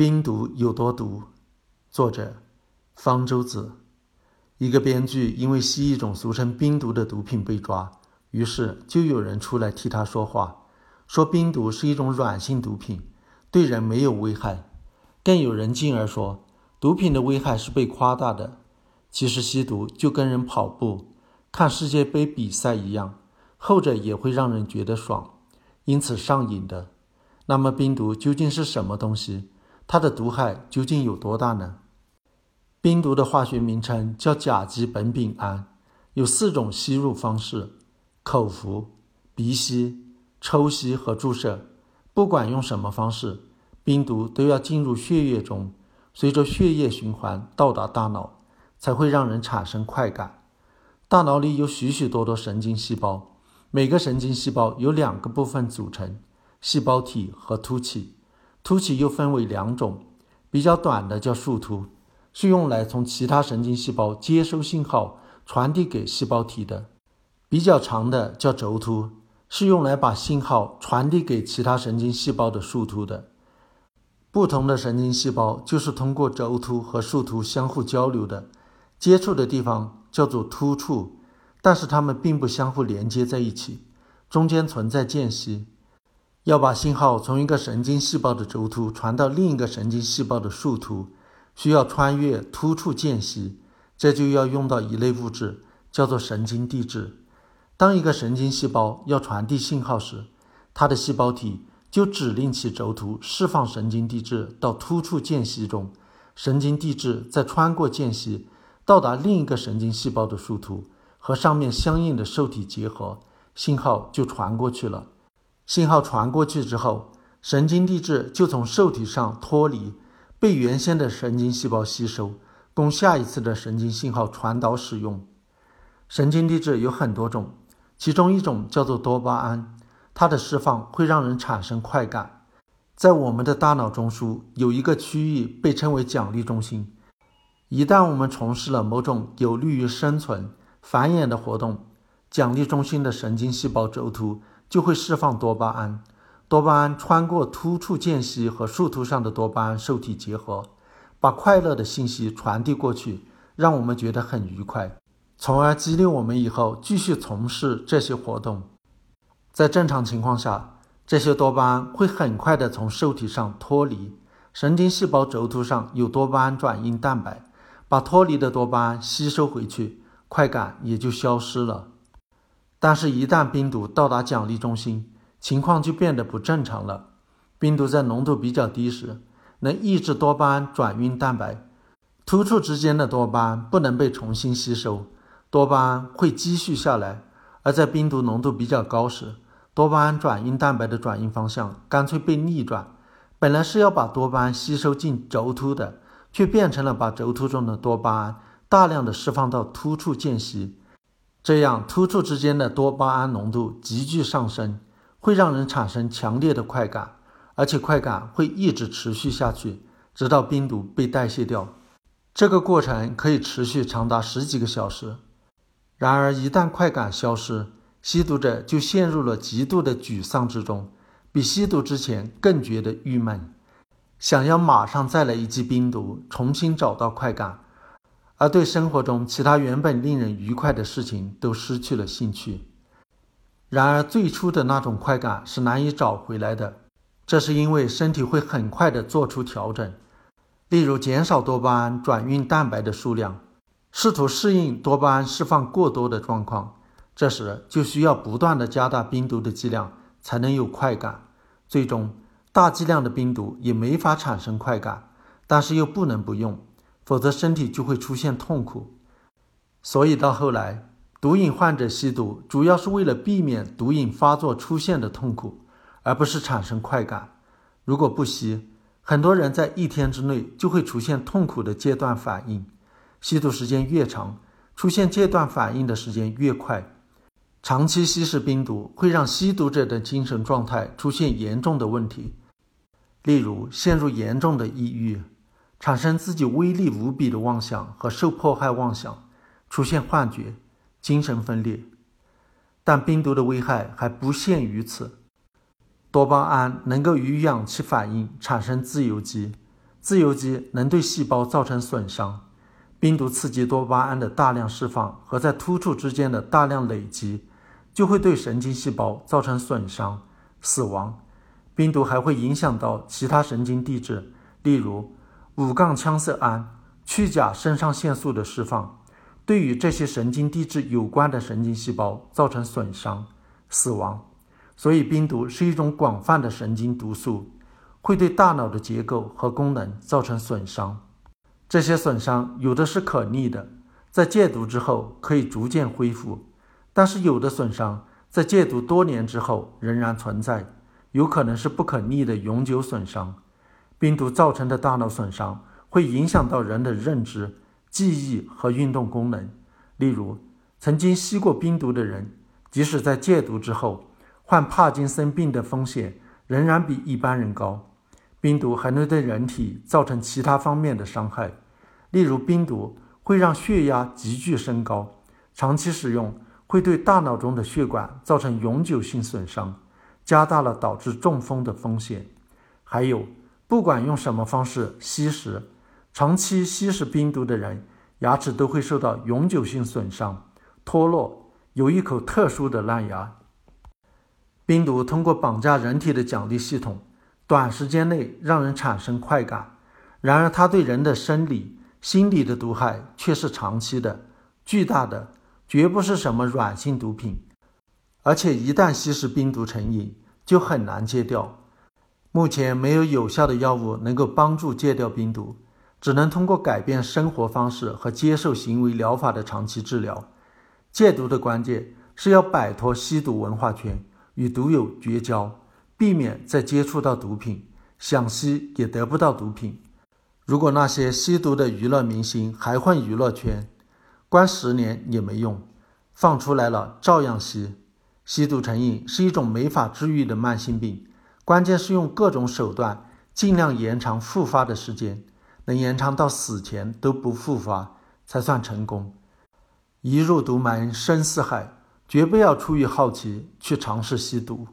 冰毒有多毒？作者：方舟子。一个编剧因为吸一种俗称冰毒的毒品被抓，于是就有人出来替他说话，说冰毒是一种软性毒品，对人没有危害。更有人进而说，毒品的危害是被夸大的。其实吸毒就跟人跑步、看世界杯比赛一样，后者也会让人觉得爽，因此上瘾的。那么冰毒究竟是什么东西？它的毒害究竟有多大呢？冰毒的化学名称叫甲基苯丙胺，有四种吸入方式：口服、鼻吸、抽吸和注射。不管用什么方式，冰毒都要进入血液中，随着血液循环到达大脑，才会让人产生快感。大脑里有许许多多神经细胞，每个神经细胞由两个部分组成：细胞体和突起。突起又分为两种，比较短的叫树突，是用来从其他神经细胞接收信号传递给细胞体的；比较长的叫轴突，是用来把信号传递给其他神经细胞的树突的。不同的神经细胞就是通过轴突和树突相互交流的，接触的地方叫做突触，但是它们并不相互连接在一起，中间存在间隙。要把信号从一个神经细胞的轴突传到另一个神经细胞的树突，需要穿越突触间隙，这就要用到一类物质，叫做神经递质。当一个神经细胞要传递信号时，它的细胞体就指令其轴突释放神经递质到突触间隙中，神经递质再穿过间隙，到达另一个神经细胞的树突，和上面相应的受体结合，信号就传过去了。信号传过去之后，神经递质就从受体上脱离，被原先的神经细胞吸收，供下一次的神经信号传导使用。神经递质有很多种，其中一种叫做多巴胺，它的释放会让人产生快感。在我们的大脑中枢有一个区域被称为奖励中心，一旦我们从事了某种有利于生存、繁衍的活动，奖励中心的神经细胞轴突。就会释放多巴胺，多巴胺穿过突触间隙和树突上的多巴胺受体结合，把快乐的信息传递过去，让我们觉得很愉快，从而激励我们以后继续从事这些活动。在正常情况下，这些多巴胺会很快的从受体上脱离，神经细胞轴突上有多巴胺转运蛋白，把脱离的多巴胺吸收回去，快感也就消失了。但是，一旦冰毒到达奖励中心，情况就变得不正常了。冰毒在浓度比较低时，能抑制多巴胺转运蛋白，突触之间的多巴胺不能被重新吸收，多巴胺会积蓄下来；而在冰毒浓度比较高时，多巴胺转运蛋白的转运方向干脆被逆转，本来是要把多巴胺吸收进轴突的，却变成了把轴突中的多巴胺大量的释放到突触间隙。这样，突触之间的多巴胺浓度急剧上升，会让人产生强烈的快感，而且快感会一直持续下去，直到冰毒被代谢掉。这个过程可以持续长达十几个小时。然而，一旦快感消失，吸毒者就陷入了极度的沮丧之中，比吸毒之前更觉得郁闷，想要马上再来一剂冰毒，重新找到快感。而对生活中其他原本令人愉快的事情都失去了兴趣。然而，最初的那种快感是难以找回来的，这是因为身体会很快地做出调整，例如减少多巴胺转运蛋白的数量，试图适应多巴胺释放过多的状况。这时就需要不断地加大冰毒的剂量，才能有快感。最终，大剂量的冰毒也没法产生快感，但是又不能不用。否则，身体就会出现痛苦。所以到后来，毒瘾患者吸毒主要是为了避免毒瘾发作出现的痛苦，而不是产生快感。如果不吸，很多人在一天之内就会出现痛苦的戒断反应。吸毒时间越长，出现戒断反应的时间越快。长期吸食冰毒会让吸毒者的精神状态出现严重的问题，例如陷入严重的抑郁。产生自己威力无比的妄想和受迫害妄想，出现幻觉、精神分裂。但冰毒的危害还不限于此。多巴胺能够与氧气反应产生自由基，自由基能对细胞造成损伤。病毒刺激多巴胺的大量释放和在突触之间的大量累积，就会对神经细胞造成损伤、死亡。病毒还会影响到其他神经递质，例如五杠羟色胺、去甲肾上腺素的释放，对与这些神经递质有关的神经细胞造成损伤、死亡。所以，冰毒是一种广泛的神经毒素，会对大脑的结构和功能造成损伤。这些损伤有的是可逆的，在戒毒之后可以逐渐恢复；但是有的损伤在戒毒多年之后仍然存在，有可能是不可逆的永久损伤。病毒造成的大脑损伤会影响到人的认知、记忆和运动功能。例如，曾经吸过冰毒的人，即使在戒毒之后，患帕金森病的风险仍然比一般人高。冰毒还能对人体造成其他方面的伤害，例如冰毒会让血压急剧升高，长期使用会对大脑中的血管造成永久性损伤，加大了导致中风的风险。还有，不管用什么方式吸食，长期吸食冰毒的人，牙齿都会受到永久性损伤、脱落，有一口特殊的烂牙。冰毒通过绑架人体的奖励系统。短时间内让人产生快感，然而它对人的生理、心理的毒害却是长期的、巨大的，绝不是什么软性毒品。而且一旦吸食冰毒成瘾，就很难戒掉。目前没有有效的药物能够帮助戒掉冰毒，只能通过改变生活方式和接受行为疗法的长期治疗。戒毒的关键是要摆脱吸毒文化圈，与毒友绝交。避免再接触到毒品，想吸也得不到毒品。如果那些吸毒的娱乐明星还混娱乐圈，关十年也没用，放出来了照样吸。吸毒成瘾是一种没法治愈的慢性病，关键是用各种手段尽量延长复发的时间，能延长到死前都不复发才算成功。一入毒门深似海，绝不要出于好奇去尝试吸毒。